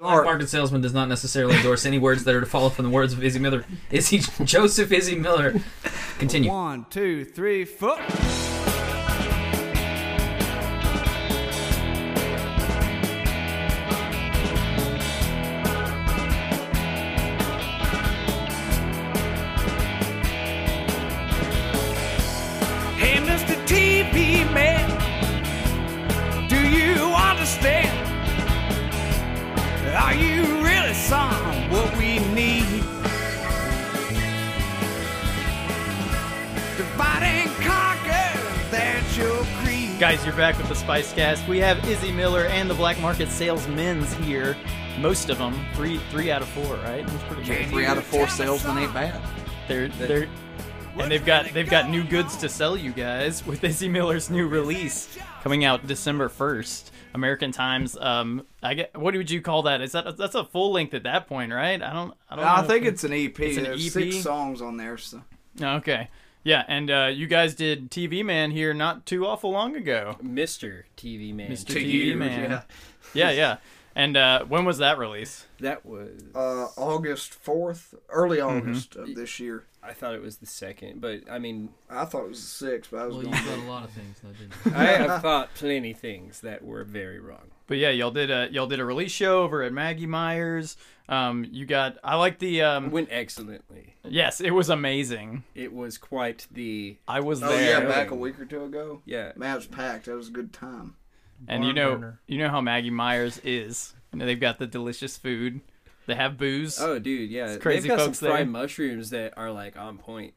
Black Market Salesman does not necessarily endorse any words that are to follow from the words of Izzy Miller. Izzy Joseph Izzy Miller. Continue. One, two, three, four. Back with the Spice Cast. We have Izzy Miller and the Black Market Salesmen's here. Most of them, three three out of four, right? That's pretty good. Three out of four tell salesmen ain't bad. They're they're and they've got they've got new goods to sell you guys with Izzy Miller's new release coming out December first. American Times. Um, I get. What would you call that? Is that that's a full length at that point, right? I don't. I don't. I know think it's an EP. It's an EP? six songs on there. So. Okay. Yeah, and uh, you guys did TV Man here not too awful long ago. Mr. TV Man. Mr. TV you, Man. yeah. Yeah, yeah. And uh, when was that release? That was. Uh, August fourth, early Mm-hmm. August of this year. I thought it was the second, but I mean, I thought it was the sixth, but I was Well, you going. thought a lot of things, though, didn't you? I have thought plenty things that were very wrong. But yeah, y'all did a y'all did a release show over at Maggie Myers. Um, you got I like the um, went excellently. yes, it was amazing. It was quite the I was Oh there, yeah, back a week or two ago. yeah. Man, it was packed. That was a good time. and you know burner. you know how Maggie Myers is. You know they've got the delicious food. They have booze. Oh, dude, yeah. It's crazy They've got folks some fried there. mushrooms that are like on point.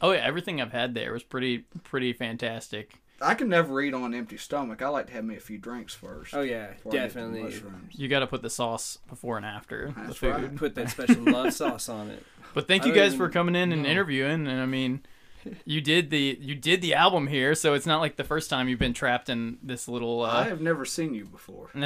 Oh yeah, everything I've had there was pretty pretty fantastic. I can never eat on an empty stomach. I like to have me a few drinks first. Oh yeah, before I get to the definitely. You got to put the sauce before and after the food. right. Put that special love sauce on it. But thank I you guys even for coming in and know. interviewing. And I mean, you did the you did the album here, so it's not like the first time you've been trapped in this little. I Uh... have never seen you before.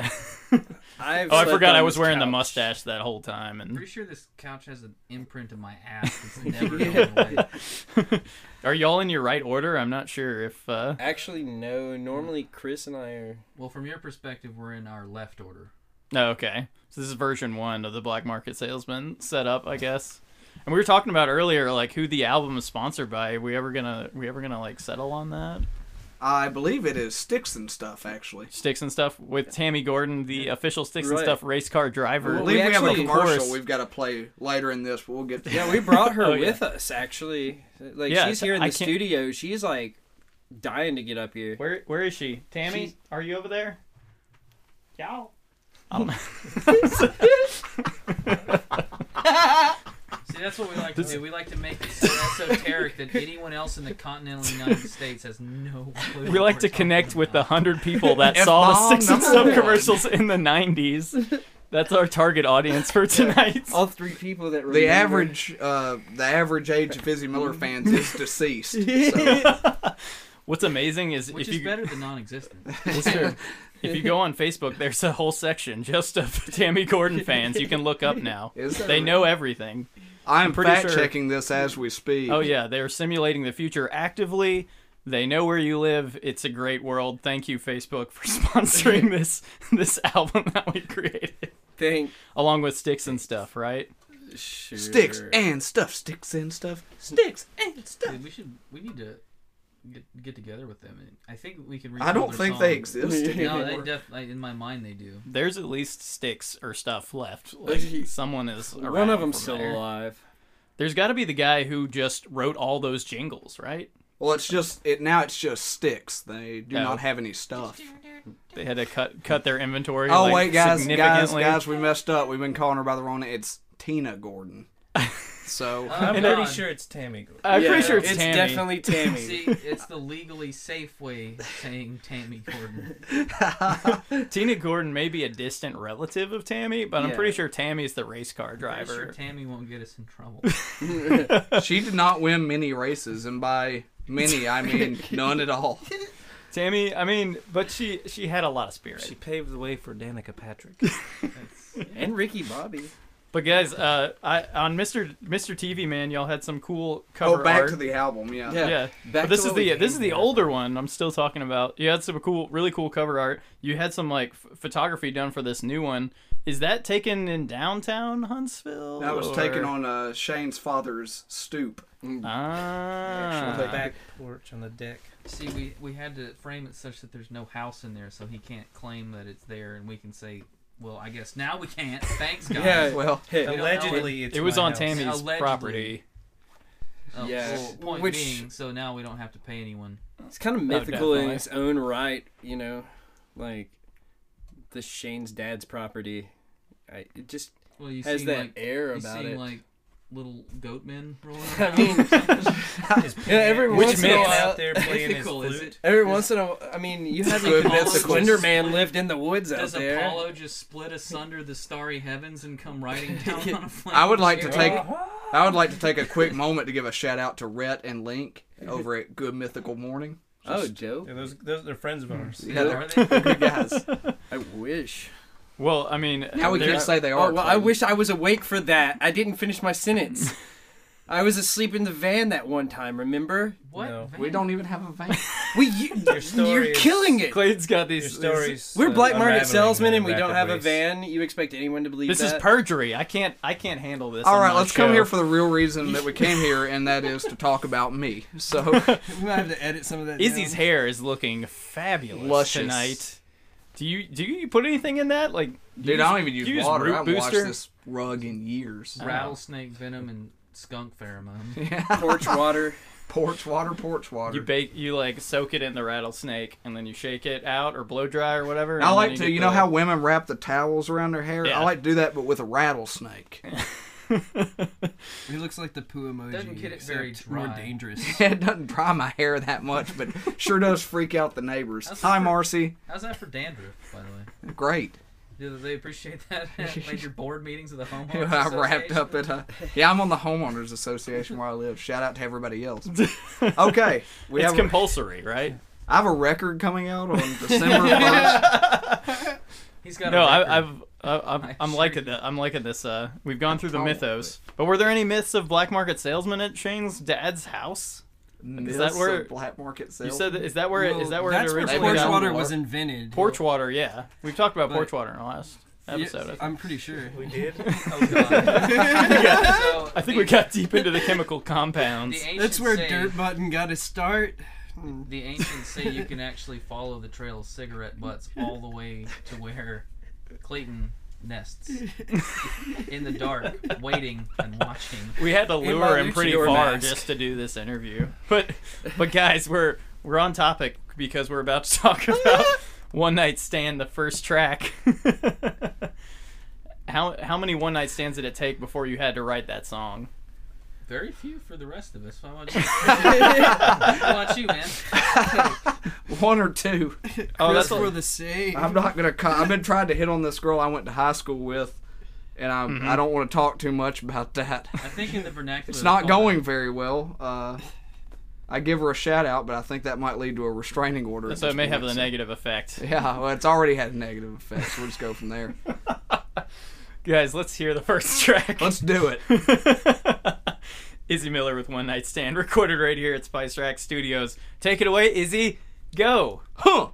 I've oh, I forgot I was this wearing the mustache that whole time. And Pretty sure this couch has an imprint of my ass that's never going away. are y'all in your right order? I'm not sure if. Uh... Actually, no. Normally, Chris and I are. Well, from your perspective, we're in our left order. Oh, okay. So this is version one of the Black Market Salesman setup, I guess. And we were talking about earlier, like who the album is sponsored by. Are we ever gonna we ever gonna like settle on that? I believe it is sticks and stuff. Actually, Sticks and stuff with Tammy Gordon, the official Sticks and Stuff race car driver. I Well, believe we, we have a actually- commercial course- we've got to play later in this, but we'll get to Yeah, we brought her Oh, yeah. with us. Actually, like Yeah, she's here in the studio. She's like dying to get up here. Where where is she? Tammy, She's- are you over there? Y'all. I don't know. See, that's what we like to do. We like to make it so esoteric that anyone else in the continental United States has no clue. we what like we're to talking connect with the about. hundred people that F saw the bomb Sticks and number Stuff one. commercials in the '90s. That's our target audience for tonight. All three people that the average uh, the average age of Izzy Miller fans is deceased. So What's amazing is Which if is you better than non-existent. It's true. if you go on Facebook, there's a whole section just of Tammy Gordon fans. You can look up now. Is there They know everything. I'm, pretty fact sure- checking this as we speak. Oh yeah, they're simulating the future actively. They know where you live. It's a great world. Thank you, Facebook, for sponsoring this this album that we created, Thank along with sticks and stuff. Right? sure. Sticks and stuff. Sticks and stuff. Sticks and stuff. Dude, we should. We need to get get together with them. And I think we can. I don't rebuild think their they exist No, they anymore. definitely. In my mind, they do. There's at least sticks or stuff left. Like someone is. One of them's still there. alive. There's got to be the guy who just wrote all those jingles, right? Well, it's just it now. It's just sticks. They do Oh. not have any stuff. They had to cut cut their inventory. Oh like, wait, guys, guys, significantly. guys, we messed up. We've been calling her by the wrong name. It's Tina Gordon. So I'm pretty God. sure it's Tammy. I'm Yeah, pretty sure it's, it's Tammy. definitely Tammy. See, it's the legally safe way saying Tammy Gordon. Tina Gordon may be a distant relative of Tammy, but I'm pretty sure Tammy's the race car driver. I'm sure. Tammy won't get us in trouble. she did not win many races, and by many I mean none at all. Tammy, I mean, but she she had a lot of spirit. She paved the way for Danica Patrick. and Ricky Bobby. But guys, uh, I on Mr. Mr. TV Man, y'all had some cool cover art. Oh, back art. to the album, yeah. Yeah. yeah, Back but this to is the this is the here. older one. I'm still talking about. You had some cool, really cool cover art. You had some like f- photography done for this new one, Is that taken in downtown Huntsville? That was or- taken on uh, Shane's father's stoop. On the Ah. back porch on the deck. See, we we had to frame it such that there's no house in there, so he can't claim that it's there, and we can say, well, I guess now we can't. Thanks, guys. Yeah. Well, Hey, don't Allegedly, it's It was on house. Tammy's Allegedly. property. Oh, Yeah. well, point Which- being, so now we don't have to pay anyone. it's kind of mythical in its own right, you know, like the Shane's dad's property. I, it just Well, you has seem that like, air you about seem it. like little goat men rolling I mean, His Yeah, every piano- once Which in a man while- out there playing his Mythical, is flute? it? every once in a, I mean, you had Good like mythicals. Slender Man lived in the woods out Does there. Does Apollo just split asunder the starry heavens and come riding down on a flame? I would like to take. I would like to take a quick moment to give a shout out to Rhett and Link over at Good Mythical Morning. Oh, Just- Joe, Yeah, those, those are friends of hmm. ours. yeah, they're Are they? they're good guys. I wish. Well, I mean, Now we there- can't say they Oh, are. well, I wish I was awake for that. I didn't finish my sentence. I was asleep in the van that one time. Remember? What? No. we don't even have a van. we, you, your you're is- killing it. Clayton's got Your these. stories. We're uh, black market salesmen and we don't rapid have a van. You expect anyone to believe This that? is perjury. I can't. I can't handle this. All on right, my let's come here for the real reason that we came here, and that is to talk about me. So we might have to edit some of that. Izzy's down. hair is looking fabulous Luscious. tonight. Do you do you put anything in that? Like, Dude, I don't even use you use water. root I haven't washed booster? this rug in years. Rattlesnake venom and skunk pheromone. Yeah. porch water. Porch water, porch water. you bake, you like soak it in the rattlesnake, and then you shake it out or blow dry or whatever. I like then to, you know the- how women wrap the towels around their hair? Yeah. I like to do that, but with a rattlesnake. He looks like the poo emoji. Doesn't get it very except more dry. dangerous. it doesn't dry my hair that much, but sure does freak out the neighbors. That's Hi, for- Marcy. How's that for dandruff, by the way? Great. Do they appreciate that at major board meetings of the homeowners? I wrapped up at uh, a. Yeah, I'm on the homeowners association where I live. Shout out to everybody else. Okay, we it's have. compulsory, right? I have a record coming out on December first. He's got. No, a I, record. I've. Uh, I'm, I'm I'm liking that. I'm liking this. Uh, we've gone through the mythos, but were there any myths of black market salesmen at Shane's dad's house? Is that where- black market sales? You said that, is that where it, is that where that's it where originally porch got? water Water. was invented. Porch water, yeah. We've talked about But- porch water in the last episode. I think. I'm pretty sure. We did. Oh god. so, I think we got deep into the chemical The compounds. ancients That's where say, Dirt Button got his start. The ancients say you can actually follow the trail of cigarette butts all the way to where Clayton nests in the dark, waiting and watching. We had to lure him pretty luchador far mask. just to do this interview. But but guys, we're we're on topic because we're about to talk about One Night Stand, the first track. how how many one night stands did it take before you had to write that song? Very few for the rest of us. How about you? How about you, man? One or two. Oh, that's for what, the same. I'm not gonna. Co- I've been trying to hit on this girl I went to high school with, and I Mm-hmm. I don't want to talk too much about that. I think in the vernacular. It's not call going very well. Uh, I give her a shout out, but I think that might lead to a restraining order. so it may have a negative effect. Yeah, well, it's already had a negative effect. So we'll just go from there. Guys, let's hear the first track. Let's do it. Izzy Miller with One Night Stand, recorded right here at Spice Rack Studios. Take it away, Izzy. Go. Huh.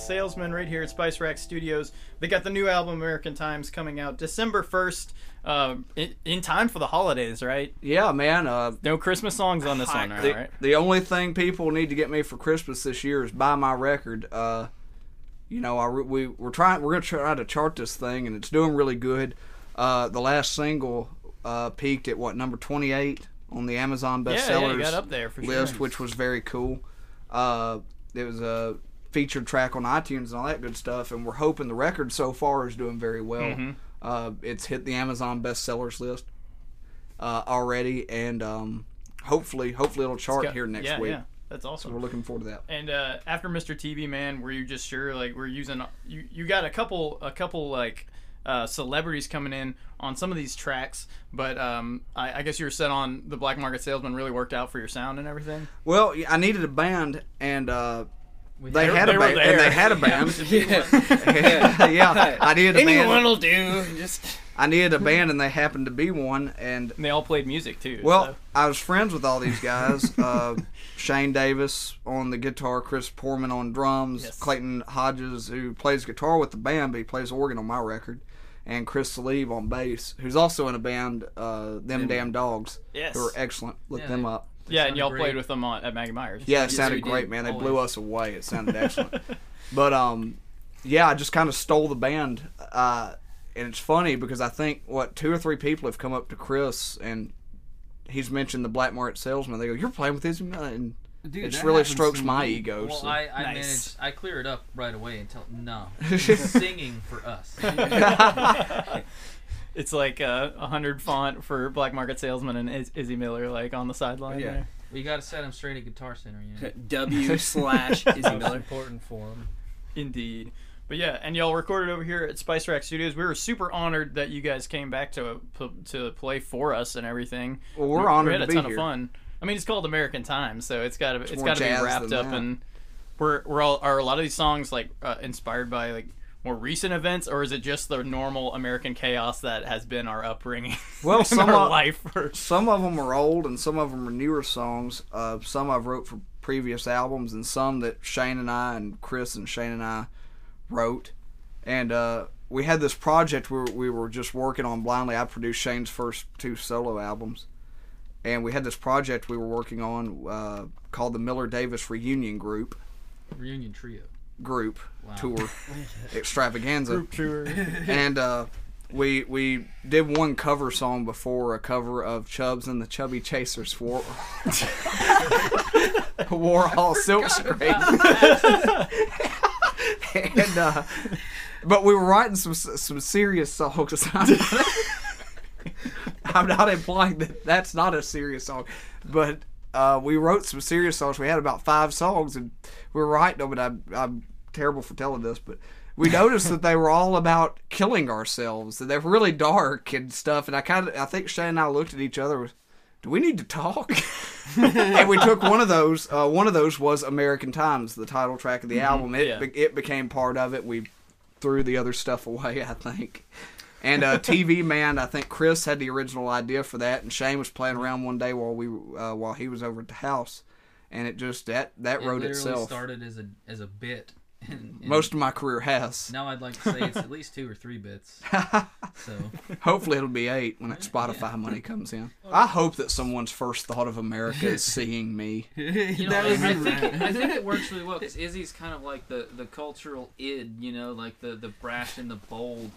Salesman right here at Spice Rack Studios. They got the new album American Times coming out December 1st, uh, in, in time for the holidays, right? Yeah, man. Uh, No Christmas songs on this one, the, right? the only thing people need to get me for Christmas this year is buy my record. Uh, you know, I, we we're trying we're gonna try to chart this thing, and it's doing really good. Uh, the last single uh, peaked at what number twenty eight on the Amazon Yeah, bestsellers yeah, you got up there for list, sure. which was very cool. Uh, it was a featured track on iTunes and all that good stuff, and we're hoping the record so far is doing very well. Mm-hmm. Uh, it's hit the Amazon bestsellers list uh, already, and um, hopefully, hopefully it'll chart Got- here next yeah, week. Yeah, that's awesome. So we're looking forward to that. And uh, after Mr. TV Man, were you just sure like we're using you? You got a couple, a couple like uh, celebrities coming in on some of these tracks, but um, I, I guess you were set on the Black Market Salesman. Really worked out for your sound and everything. Well, I needed a band, and uh, We they had- had they a band. And they had a band. yeah. yeah, I needed a Anyone band. will do. Just I needed a band, and they happened to be one. And And they all played music too. well, so. I was friends with all these guys. Uh, Shane Davis on the guitar, Chris Porman on drums, Yes. Clayton Hodges who plays guitar with the band, but he plays organ on my record, and Chris Salieve on bass, who's also in a band, uh, Them Damn Dogs, Yes. who are excellent. Look Yeah, them they- up. They yeah, and y'all great. played with them on, at Maggie Myers. Yeah, it sounded we great, did. man. They Always. blew us away. It sounded excellent. but um, yeah, I just kind of stole the band. Uh, and it's funny because I think what two or three people have come up to Chris and he's mentioned the Black Market Salesman. They go, "You're playing with his," and Dude, it just really strokes my me. ego. Well, so. I, I Nice. managed. I clear it up right away and tell no. He's singing for us. It's like uh, a hundred font for Black Market Salesman and Iz- Izzy Miller like on the sideline. Yeah. there. We got to set him straight at Guitar Center. You know? W slash Izzy Most Miller. important for him. Indeed. But yeah, and y'all recorded over here at Spice Rack Studios. We were super honored that you guys came back to to play for us and everything. well, we're we honored had a to be ton here. of fun. I mean, it's called American Time, so it's got to it's more got to be wrapped up that. and we're we're all are a lot of these songs like uh, inspired by like more recent events, or is it just the normal American chaos that has been our upbringing? Well, in some our of- life. For, Some of them are old, and some of them are newer songs. Uh, some I've wrote for previous albums, and some that Shane and I and Chris and Shane and I wrote. And uh, we had this project where we were just working on blindly. I produced Shane's first two solo albums, and we had this project we were working on uh, called the Miller Davis Reunion Group Reunion trio. Group Wow. Tour Extravaganza tour. and uh, we we did one cover song before a cover of Chubbs and the Chubby Chasers for Warhol Silk Screen. and uh, but we were writing some some serious songs. I'm not, I'm not implying that that's not a serious song, but. Uh, we wrote some serious songs. We had about five songs, and we were writing them. And I'm, I'm terrible for telling this, but we noticed that they were all about killing ourselves and they were really dark and stuff and i kind of i think shane and i looked at each other with do we need to talk? And we took one of those uh, one of those was american times the title track of the album. It, yeah. be- it became part of it. We threw the other stuff away i think. And uh, tv man i think chris had the original idea for that and shane was playing around one day while we uh, while he was over at the house and it just that that It wrote itself. started as a as a bit. And, and most of my career has now I'd like to say it's at least two or three bits. So Hopefully it'll be eight when that Spotify money comes in. I hope that someone's first thought of America is seeing me. you know, I, I think it, I think it works really well because Izzy's kind of like the the cultural id, you know, like the the brash and the bold.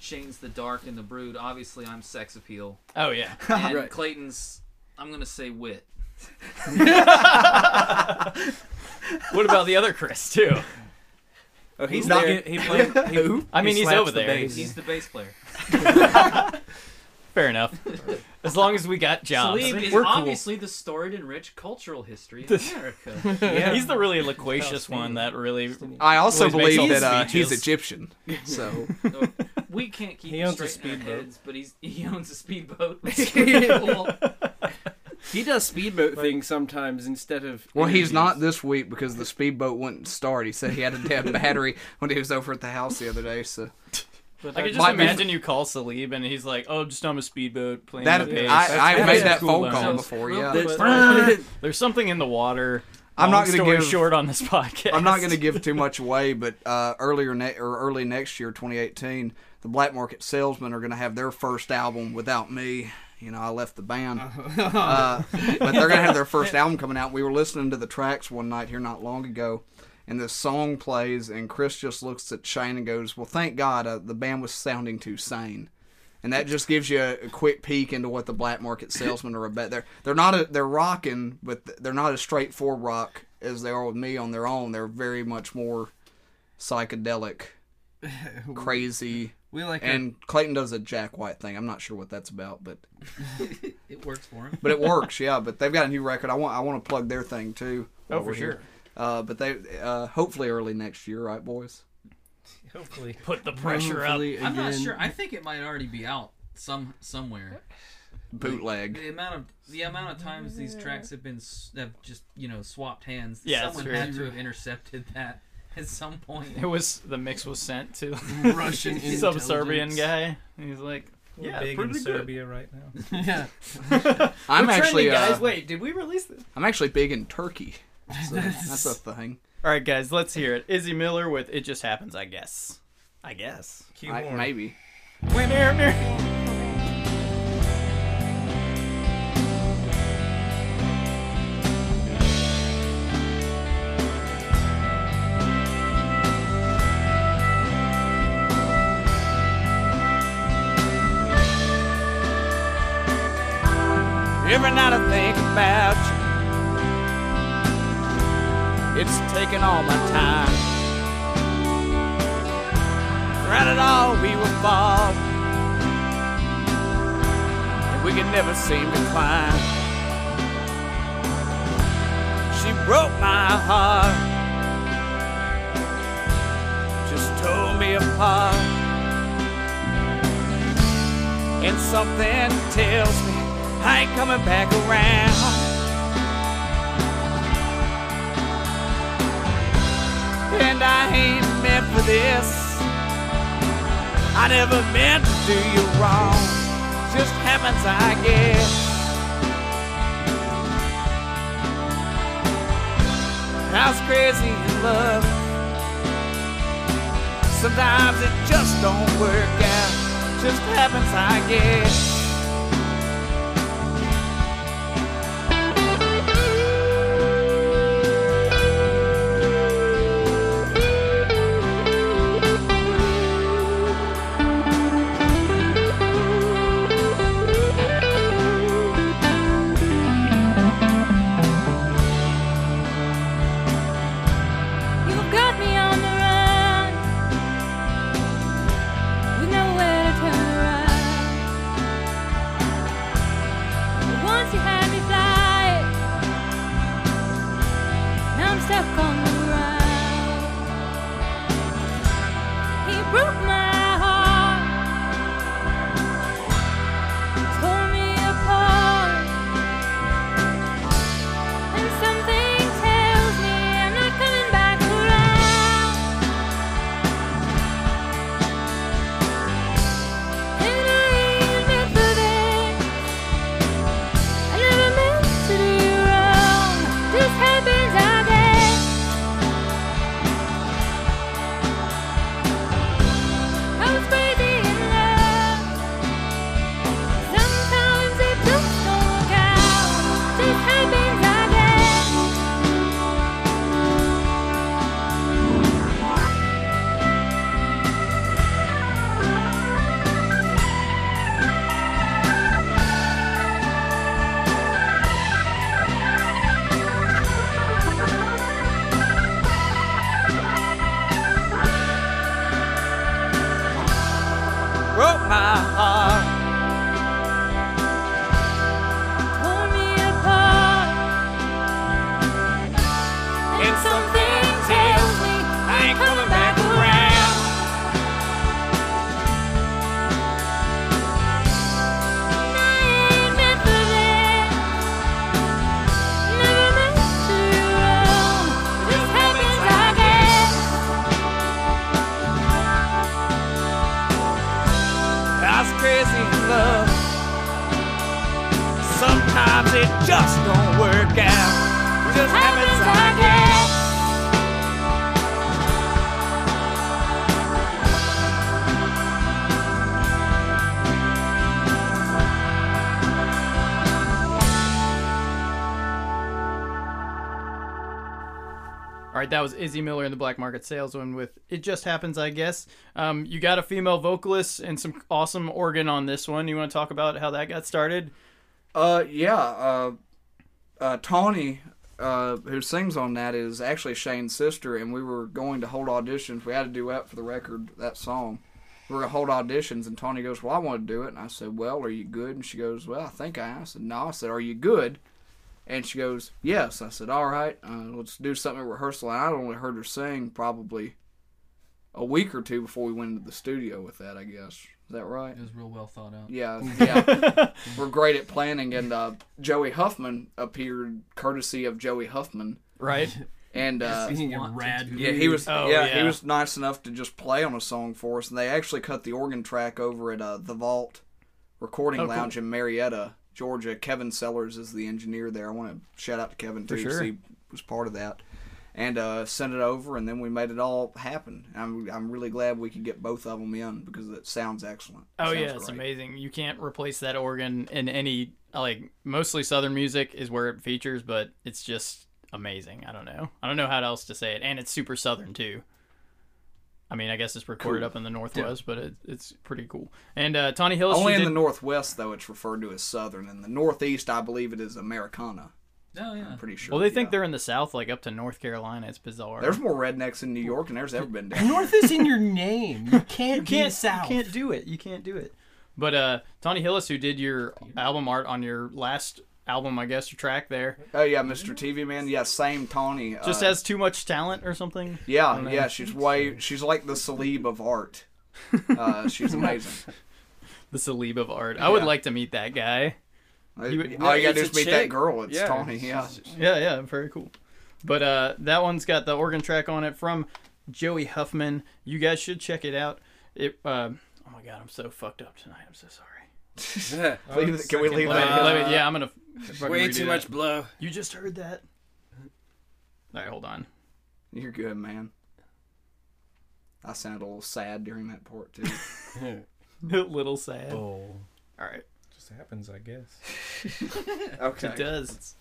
Shane's the dark and the brood. Obviously, I'm sex appeal, Oh yeah. and Right. Clayton's I'm gonna say wit. What about the other Chris too? Oh, he's Not- there. He, he played. He, I mean, he he's over the there. bass. He's the bass player. Fair enough. As long as we got jobs, Salim is we're cool. obviously the storied and rich cultural history of America. Yeah. He's the really loquacious one that really. I also Always makes believe all that uh, the he's speeches. Egyptian. So So, we can't keep He it owns a straight in our speedboat. heads, but he's he owns a speedboat. which is pretty cool. He does speedboat things sometimes instead of. well, he's not this week because the speedboat wouldn't start. He said he had a dead battery when he was over at the house the other day. So I could just Might be- imagine you call Salib and he's like, "Oh, just on a speedboat playing that the bass." I, I That's- made that cool, phone though. call before. Yeah, quick, There's something in the water. I'm Long not going to story give short on this podcast. I'm not going to give too much away, but uh, earlier ne- or early next year, 2018, the Black Market Salesmen are going to have their first album without me. You know, I left the band, uh, but they're going to have their first album coming out. We were listening to the tracks one night here not long ago, and this song plays, and Chris just looks at Shane and goes, "Well, thank God uh, the band was sounding too sane." And that just gives you a, a quick peek into what the Black Market Salesmen are about. They're they're not a, they're rocking, but they're not as straightforward rock as they are with me on their own. They're very much more psychedelic, crazy. We like And Clayton does a Jack White thing. I'm not sure what that's about, but It works for him. but it works, yeah. But they've got a new record. I want I want to plug their thing too. Oh, for sure. Uh, but they uh, hopefully early next year, right, boys? Hopefully. Put the pressure up. Hopefully I'm not sure. I think it might already be out some somewhere. Bootleg. The amount of the amount of times these tracks have been have just you know swapped hands. Yeah, that's someone true. had to have intercepted that at some point. It was the mix was sent to Russian some Serbian guy. and He's like, We're yeah, big pretty in good. Serbia right now. yeah. I'm We're actually trending, guys. uh, Wait, did we release this? I'm actually big in Turkey. So that's a thing. All right, guys, let's hear it. Izzy Miller with "It Just Happens," I guess. I guess. Cue I, more. maybe. Every night I think about you. It's taking all my time. Throughout it all, we were fall. And we could never seem to climb. She broke my heart. Just tore me apart. And something tells me I ain't coming back around. And I ain't meant for this. I never meant to do you wrong. Just happens, I guess. I was crazy in love. Sometimes it just don't work out. Just happens, I guess. All right, that was Izzy Miller and the Black Market Salesman with "It Just Happens," I guess. Um, you got a female vocalist and some awesome organ on this one. You want to talk about how that got started? Uh, yeah. Uh, uh, Tawny, uh, who sings on that, is actually Shane's sister, and we were going to hold auditions. We had a duet for the record, that song. We were going to hold auditions, and Tawny goes, Well, I want to do it. And I said, Well, are you good? And she goes, Well, I think I. I said, No. I said, Are you good? And she goes, Yes. I said, All right, uh, let's do something at rehearsal. And I'd only heard her sing probably a week or two before we went into the studio with that, I guess. Is that right? It was real well thought out. Yeah, yeah. We're great at planning, and uh, Joey Huffman appeared courtesy of Joey Huffman, Right? and uh, Being a Want to rad yeah, he was Oh, yeah, yeah. he was nice enough to just play on a song for us, and they actually cut the organ track over at uh, the Vault Recording Oh, cool. Lounge in Marietta, Georgia. Kevin Sellers is the engineer there. I want to shout out to Kevin too, 'cause sure. he was part of that. And uh, sent it over, and then we made it all happen. I'm I'm really glad we could get both of them in because it sounds excellent. It Oh sounds yeah, it's great. amazing. You can't replace that organ in any like mostly southern music is where it features, but it's just amazing. I don't know. I don't know how else to say it, and it's super southern too. I mean, I guess it's recorded Cool. up in the northwest, but it, it's pretty cool. And uh, Tawny Hillis, Only in did- the northwest, though, it's referred to as southern. In the northeast, I believe it is Americana. Oh yeah. I'm pretty sure. well, they think yeah. they're in the south, like up to North Carolina. It's bizarre. There's more rednecks in New York than there's ever been. Down. North is in your name. You can't, you can't be south. You can't do it. You can't do it. But uh, Tawny Hillis, who did your album art on your last album, I guess, your track there, Oh yeah, Mr. TV man. Yeah, same Tawny. just uh, has too much talent or something. Yeah, yeah. She's way. She's like the celeb of art. Uh, she's amazing. The celeb of art. I would like to meet that guy. All You- you gotta do is a meet that girl. It's Yeah. Tawny. Yeah. Yeah, yeah, very cool. But uh, that one's got the organ track on it from Joey Huffman. You guys should check it out. It. Uh, oh my god, I'm so fucked up tonight. I'm so sorry. Leave it- Can we leave that? let me- yeah, I'm gonna. Fucking Way redo too that. much blow. You just heard that. All right, hold on. You're good, man. I sounded a little sad during that part too. A little sad. Oh, All right, just happens, I guess. Okay. it does.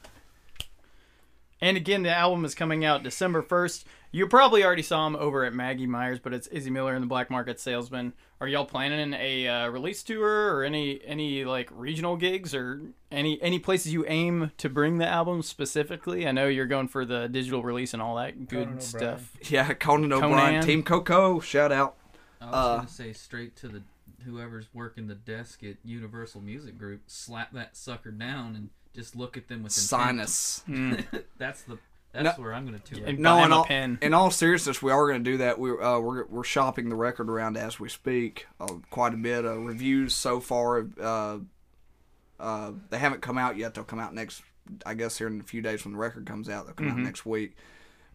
And again, the album is coming out December 1st. You probably already saw him over at Maggie Myers, but it's Izzy Miller and the Black Market Salesman. Are y'all planning a uh, release tour or any any like regional gigs or any any places you aim to bring the album specifically? I know you're going for the digital release and all that good Conan stuff. Yeah, Conan O'Brien, Conan. Team Coco, shout out. I was Uh, gonna say straight to the whoever's working the desk at Universal Music Group, slap that sucker down and just look at them with intent. Sinus. that's the that's No- where I'm gonna tour. And No, buy in him a all, pen. in all seriousness, we are going to do that. We, uh, we're we're shopping the record around as we speak. Uh, quite a bit of reviews so far. Uh, uh, they haven't come out yet. They'll come out next. I guess here in a few days when the record comes out, they'll come out next week.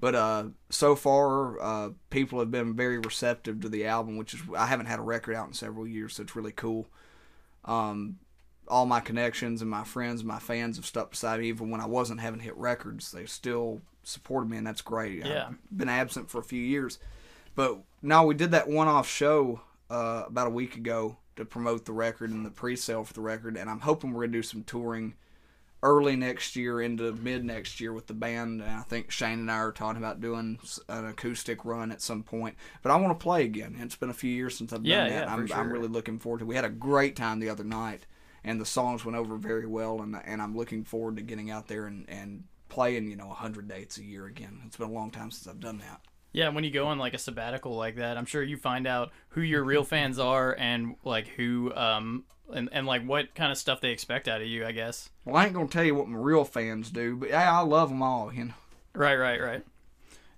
But uh, so far, uh, people have been very receptive to the album, which is I haven't had a record out in several years, so it's really cool. Um, all my connections and my friends and my fans have stuck beside me, even when I wasn't having hit records. They still supported me, and that's great. Yeah. I've been absent for a few years, but no, we did that one-off show uh, about a week ago to promote the record and the pre-sale for the record, and I'm hoping we're gonna do some touring early next year into mid next year with the band. And I think Shane and I are talking about doing an acoustic run at some point. But I want to play again. It's been a few years since I've Yeah, done that. yeah, I'm, sure. I'm really looking forward to. it. We had a great time the other night, and the songs went over very well. And and I'm looking forward to getting out there and and playing you know hundred dates a year again. It's been a long time since I've done that. Yeah, when you go on like a sabbatical like that, I'm sure you find out who your real fans are and like who um and, and like what kind of stuff they expect out of you, I guess. Well, I ain't gonna tell you what my real fans do, but yeah, I love them all. You know. Right, right, right.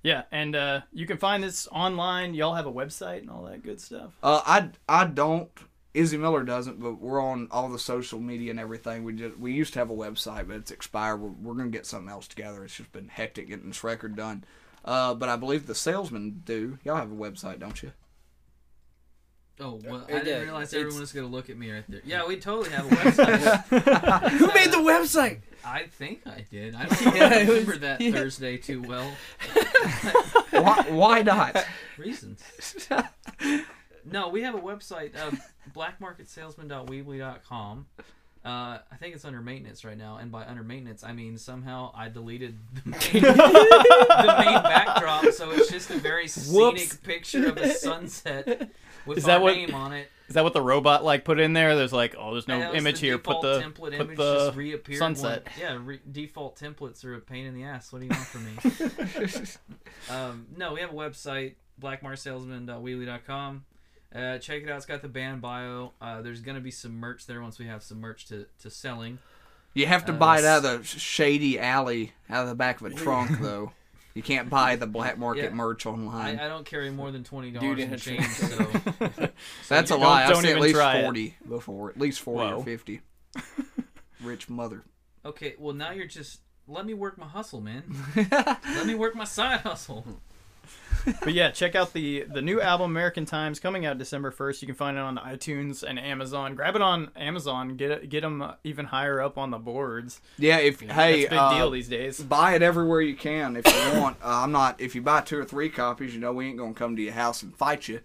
Yeah, and uh, you can find this online. Y'all have a website and all that good stuff. Uh, I I don't. Izzy Miller doesn't, but we're on all the social media and everything. We just we used to have a website, but it's expired. We're, we're gonna get something else together. It's just been hectic getting this record done. Uh, but I believe the salesmen do. Y'all have a website, don't you? Oh well, Yeah, I didn't realize it's- everyone was gonna look at me right there. Yeah, we totally have a website. Who made the website? I think I did. I don't Yeah, it was- remember that yeah. Thursday too well. why, why not? Reasons. No, we have a website, uh, blackmarketsalesman.weebly.com. Uh, I think it's under maintenance right now, and by under maintenance, I mean somehow I deleted the main, the main backdrop, so it's just a very scenic Whoops. picture of a sunset with Is our that what- name on it. Is that what the robot like put in there? There's like, oh, there's no And that was image the here. Put default the template put image the just reappeared sunset. One, yeah, re- default templates are a pain in the ass. What do you want from me? um, no, we have a website, blackmarsalesman.weebly.com. Uh, check it out. It's got the band bio. Uh, there's gonna be some merch there once we have some merch to, to selling. You have to Uh, buy it out of the shady alley, out of the back of a trunk, though. You can't buy the black market Yeah. merch online. I, I don't carry more than twenty dollars in in a change, so That's a Don't- lie. I've seen at least try it. forty before, at least forty Whoa. or fifty. Rich mother. okay. Well, now you're just let me work my hustle, man. let me work my side hustle. But yeah, check out the the new album American Times coming out December 1st. You can find it on iTunes and Amazon. Grab it on Amazon. Get it, get them even higher up on the boards. Yeah, if hey, That's a big uh, deal these days. buy it everywhere you can if you want. Uh, I'm not. If you buy two or three copies, you know we ain't gonna come to your house and fight you.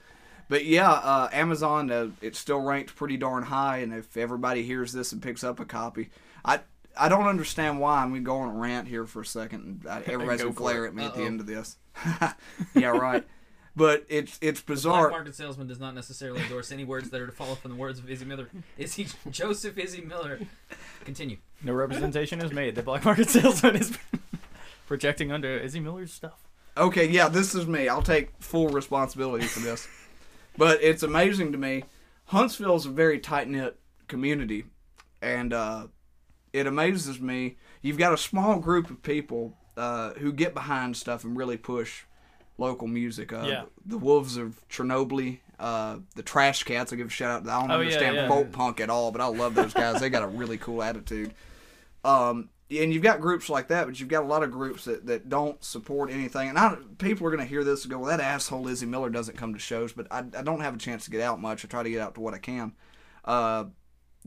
But yeah, uh, Amazon, uh, it's still ranked pretty darn high, and if everybody hears this and picks up a copy, I I don't understand why. I'm gonna go on a rant here for a second. And everybody's gonna glare at me at the end of this. yeah, right. But it's it's bizarre. Black bizarre. Market Salesman does not necessarily endorse any words that are to follow from the words of Izzy Miller. Izzy Joseph Izzy Miller. Continue. No representation is made. The black market salesman is projecting under Izzy Miller's stuff. Okay, yeah, this is me. I'll take full responsibility for this. but it's amazing to me. Huntsville is a very tight knit community, and uh, it amazes me. You've got a small group of people uh, who get behind stuff and really push local music. Uh, Yeah. The Wolves of Chernobyl, uh, the Trash Cats. I give a shout out. I don't Oh, understand yeah. folk punk at all, but I love those guys. they got a really cool attitude. Um, and you've got groups like that, but you've got a lot of groups that, that don't support anything. And I, people are going to hear this and go, well, that asshole Izzy Miller doesn't come to shows, but I, I don't have a chance to get out much. I try to get out to what I can. Uh,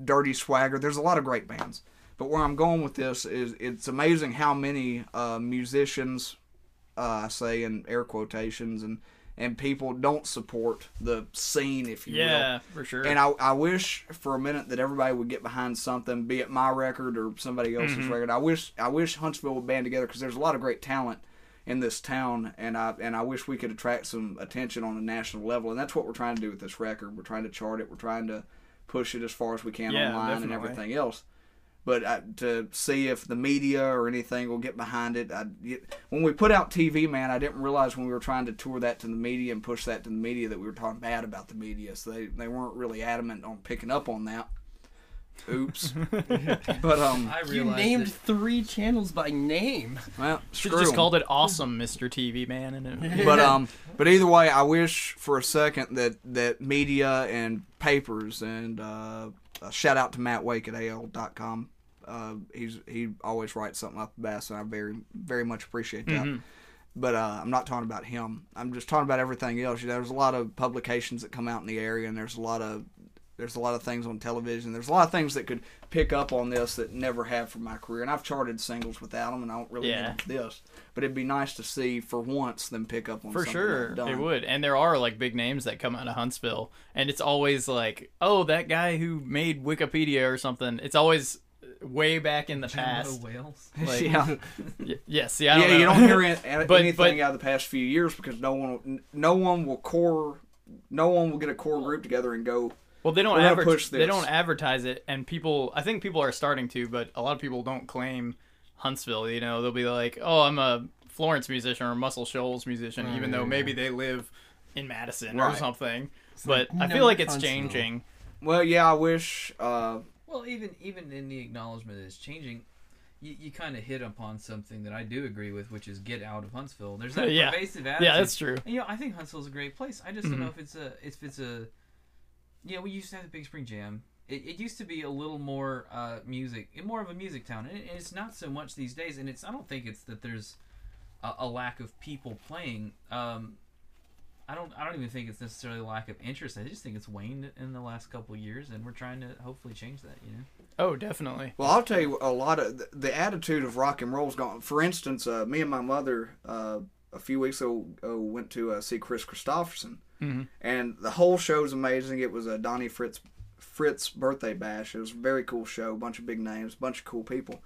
Dirty Swagger, there's a lot of great bands. But where I'm going with this is it's amazing how many uh, musicians, uh, I say in air quotations, and, and people don't support the scene, if you will. Yeah, for sure. And I, I wish for a minute that everybody would get behind something, be it my record or somebody else's Mm-hmm. record. I wish I wish Huntsville would band together because there's a lot of great talent in this town, and I and I wish we could attract some attention on a national level. And that's what we're trying to do with this record. We're trying to chart it. We're trying to push it as far as we can Yeah, online and everything else. But uh, to see if the media or anything will get behind it, I, when we put out TV Man, I didn't realize when we were trying to tour that to the media and push that to the media that we were talking bad about the media. So they, they weren't really adamant on picking up on that. Oops. but um, I You named it. three channels by name. well, Should screw just 'em. called it awesome, Mr. TV man. And it, but um, but either way, I wish for a second that that media and papers and uh, a shout out to Matt Wake at AL.com. Uh, he's he always writes something up the best, and I very very much appreciate that. But uh, I'm not talking about him. I'm just talking about everything else. You know, there's a lot of publications that come out in the area, and there's a lot of there's a lot of things on television. There's a lot of things that could pick up on this that never have for my career. And I've charted singles without them, and I don't really Yeah. get into this. But it'd be nice to see for once them pick up on for something sure I've done. it would and there are like big names that come out of huntsville and it's always like oh that guy who made wikipedia or something it's always way back in the Jumbo past whales. Like- yeah, Y- yeah see i don't yeah. know You don't hear an- an- But- anything but- out of the past few years because no one, no one will core, no one will get a core group together and go. Well they don't adver- push they don't advertise it and people i think people are starting to but a lot of people don't claim huntsville you know they'll be like oh i'm a florence musician or a muscle shoals musician even though maybe they live in madison or Right. something but i no, feel like it's Huntsville. changing Well, yeah, I wish. Uh, Well, even even in the acknowledgement that it's changing, you, you kind of hit upon something that I do agree with, which is get out of Huntsville. There's that Yeah. pervasive attitude. yeah that's true And, you know, I think Huntsville's a great place. I just don't know if it's a if it's a. You know, we used to have the Big Spring Jam. It, it used to be a little more uh, music, more of a music town, and, it, and it's not so much these days. And it's I don't think it's that there's a, a lack of people playing. Um, I don't I don't even think it's necessarily a lack of interest. I just think it's waned in the last couple of years, and we're trying to hopefully change that. You know. Oh, definitely. Well, I'll tell you a lot of the, the attitude of rock and roll's gone. For instance, uh, me and my mother uh, a few weeks ago uh, went to uh, see Kris Kristofferson, Mhm. and the whole show's amazing. It was a Donnie Fritts Fritts birthday bash. It was a very cool show, bunch of big names, bunch of cool people,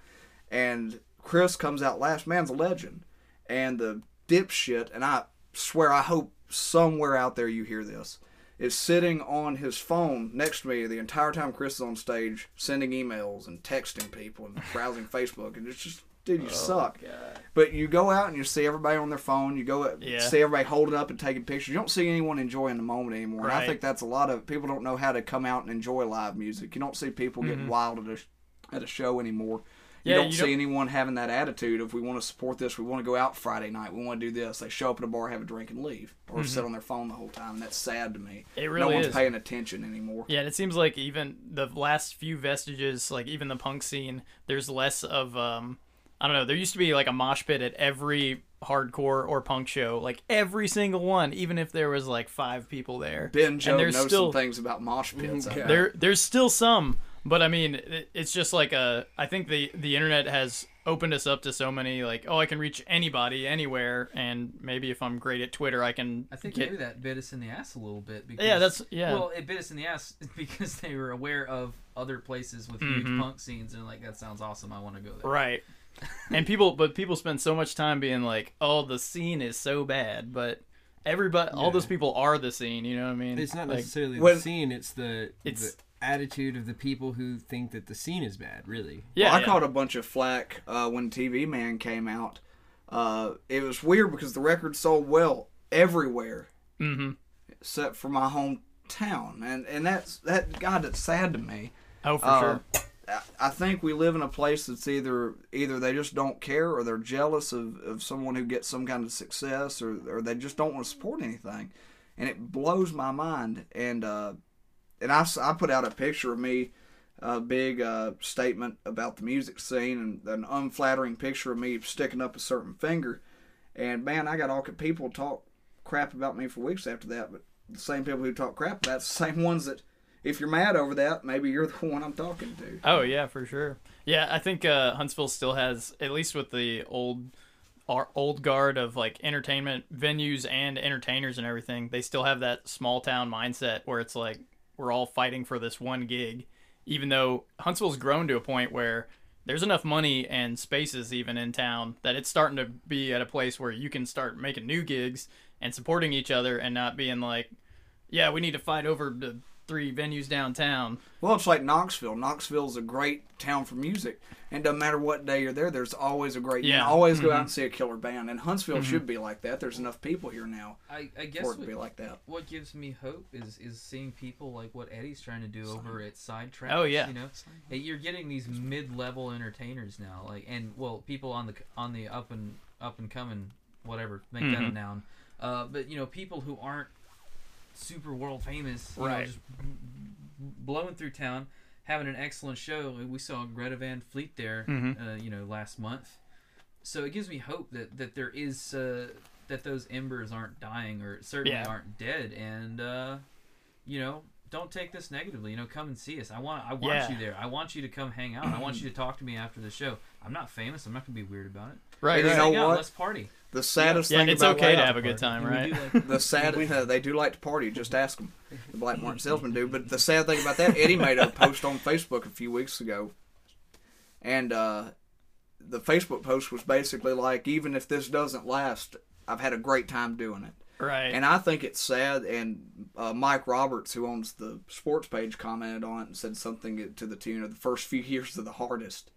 and Kris comes out last. Man's a legend, and the dipshit. And I swear, I hope somewhere out there you hear this is sitting on his phone next to me the entire time Chris is on stage, sending emails and texting people and browsing Facebook, and it's just, dude, Oh, you suck. But you go out and you see everybody on their phone. You go Yeah. see everybody holding up and taking pictures. You don't see anyone enjoying the moment anymore. And I think that's a lot of people don't know how to come out and enjoy live music. You don't see people getting wild at a at a show anymore. You Mm-hmm. Yeah, don't you see don't- anyone having that attitude of we want to support this, we want to go out Friday night, we want to do this. They show up at a bar, have a drink, and leave, or sit on their phone the whole time. And that's sad to me. Mm-hmm. It no one's is. paying attention anymore. Yeah, and it seems like even the last few vestiges, like even the punk scene, there's less of um I don't know, there used to be like a mosh pit at every hardcore or punk show, like every single one, even if there was like five people there. Ben Joe and there's knows still some things about mosh pits. I Yeah. there there's still some, but I mean, it, it's just like a I think the the internet has opened us up to so many like, oh, I can reach anybody anywhere and maybe if I'm great at Twitter, I can I think get maybe that bit us in the ass a little bit. Because, Yeah, that's- yeah. Well, it bit us in the ass because they were aware of other places with huge Mhm. punk scenes and like that sounds awesome. I want to go there. Right. And people, but people spend so much time being like, "Oh, the scene is so bad," but everybody, all those people are the scene. You know what I mean? It's not Like, necessarily when- the scene; it's the It's- the attitude of the people who think that the scene is bad. Really, Yeah, Well, I yeah. caught a bunch of flack uh, when TV Man came out. Uh, it was weird because the record sold well everywhere Mhm. except for my hometown, and and that's that. God, it's sad to me. Oh, for Uh, sure. I- think we live in a place that's either either they just don't care or they're jealous of, of someone who gets some kind of success or, or they just don't want to support anything, and it blows my mind. And uh, and I, I put out a picture of me, a big uh, statement about the music scene and an unflattering picture of me sticking up a certain finger, and man, I got all people talk crap about me for weeks after that. But the same people who talk crap, that's the same ones that. If you're mad over that, maybe you're the one I'm talking to. Oh yeah, for sure. Yeah, I think uh, Huntsville still has, at least with the old, our old guard of like entertainment venues and entertainers and everything. They still have that small town mindset where it's like we're all fighting for this one gig, even though Huntsville's grown to a point where there's enough money and spaces even in town that it's starting to be at a place where you can start making new gigs and supporting each other and not being like, yeah, we need to fight over the three venues downtown. Well, it's like Knoxville. Knoxville's a great town for music, and doesn't matter what day you're there, there's always a great. You Yeah. can always go out mm-hmm. and see a killer band, and Huntsville mm-hmm. should be like that. There's enough people here now I, I guess for it to what, be like that. what gives me hope is is seeing people like what Eddie's trying to do over at Sidetrack. Oh, yeah. you know, Hey, you're getting these mid-level entertainers now, like and well, people on the on the up and up and coming, whatever, make that mm-hmm. a noun. Uh, but you know, people who aren't super world famous, you know, Right. just blowing through town, having an excellent show. We saw Greta Van Fleet there, Mhm. uh, you know, last month. So it gives me hope that that there is uh, that those embers aren't dying or certainly Yeah. aren't dead, and uh, you know. Don't take this negatively. You know, come and see us. I want. I want Yeah. you there. I want you to come hang out. I want you to talk to me after the show. I'm not famous. I'm not gonna be weird about it. Right. You know out. what? Let's party. The saddest thing about Yeah, it's about okay to have a good time, right? like the sad uh, they do like to party. Just ask them. The Black Martin salesman do. But the sad thing about that, Eddie made a post on Facebook a few weeks ago, and uh, the Facebook post was basically like, even if this doesn't last, I've had a great time doing it. Right. And I think it's sad. And uh, Mike Roberts, who owns the sports page, commented on it and said something to the tune of the first few years are the hardest.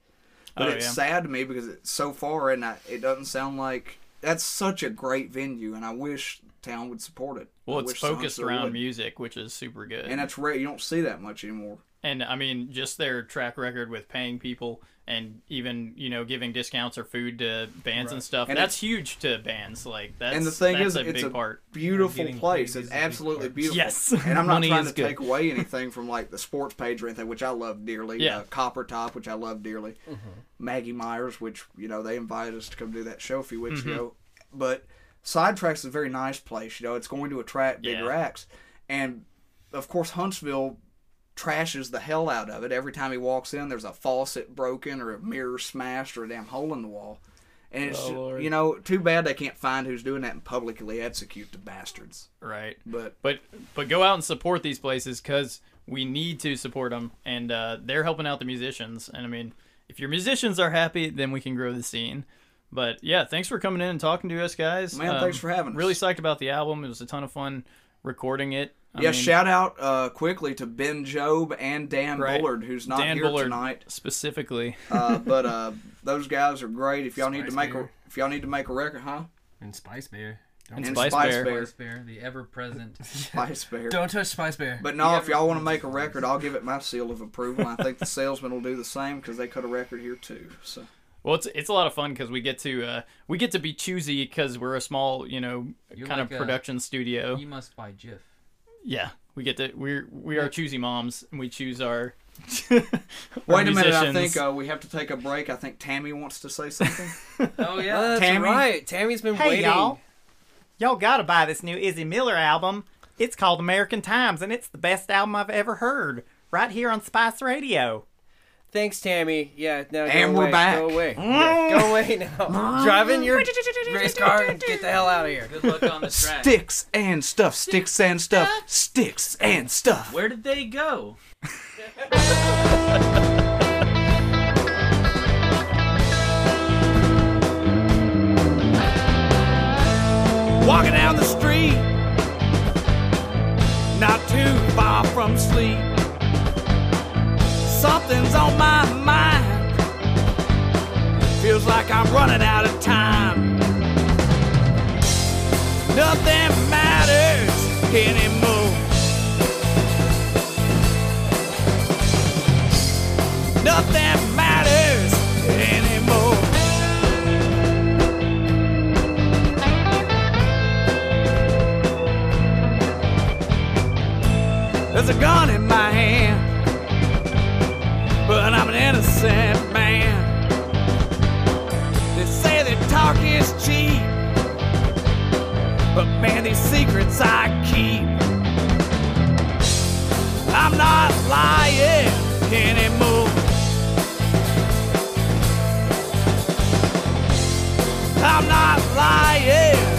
But Oh, it's yeah. sad to me because it's so far, and I, it doesn't sound like that's such a great venue, and I wish town would support it. well, I it's focused around would. music, which is super good. and that's rare. You don't see that much anymore. And I mean, just their track record with paying people and even you know giving discounts or food to bands and stuff. And that's huge to bands. Like that's and the thing that's is, a it's big a part. beautiful place. It's is a big absolutely beautiful. Yes. and I'm not trying to good. take away anything from like the sports page or anything, which I love dearly. Yeah. Uh, Copper Top, which I love dearly. Mm-hmm. Maggie Myers, which you know they invited us to come do that show a few weeks Mm-hmm. ago. But Sidetracks is a very nice place. You know, it's going to attract bigger Yeah. acts, and of course Huntsville trashes the hell out of it every time he walks in. There's a faucet broken or a mirror smashed or a damn hole in the wall. And it's Oh, you know too bad they can't find who's doing that and publicly execute the bastards. Right. But But but go out and support these places because we need to support them, and uh, they're helping out the musicians. And I mean, if your musicians are happy, then we can grow the scene. But yeah, thanks for coming in and talking to us, guys. Um, Man, thanks for having us. Really psyched about the album. It was a ton of fun recording it. I yeah, mean, shout out uh, quickly to Ben Job and Dan Right. Bullard, who's not Dan here Bullard tonight. specifically. Uh, but uh, those guys are great. If y'all need to Spice make a if y'all need to make a record, huh? And Spice Bear. And And Spice Spice Bear. Bear. Spice Bear, the ever-present. Spice Bear. Don't touch Spice Bear. But no, Yeah, if y'all want to make a record, I'll give it my seal of approval. I think the salesman will do the same because they cut a record here too. So Well, it's it's a lot of fun because we get to uh, we get to be choosy because we're a small you know You're kind like of a- production studio. You must buy Jif. Yeah, we get to we're we are choosy moms and we choose our. wait our a minute, I musicians. think uh, we have to take a break. I think Tammy wants to say something. Oh yeah. That's Tammy? right. Tammy's been Hey waiting. y'all, y'all gotta buy this new Izzy Miller album. It's called American Times, and it's the best album I've ever heard. Right here on Spice Radio. Thanks, Tammy. Yeah, now go And we're back. Go away. Yeah, go away now. Drive in your race car and get the hell out of here. Good luck on the track. sticks and stuff. Sticks and stuff. Sticks and stuff. Where did they go? Walking down the street, not too far from sleep. Something's on my mind. Feels like I'm running out of time. Nothing matters anymore. Nothing matters anymore. There's a gun in An innocent man. They say that talk is cheap, but man, these secrets I keep. I'm not lying anymore. I'm not lying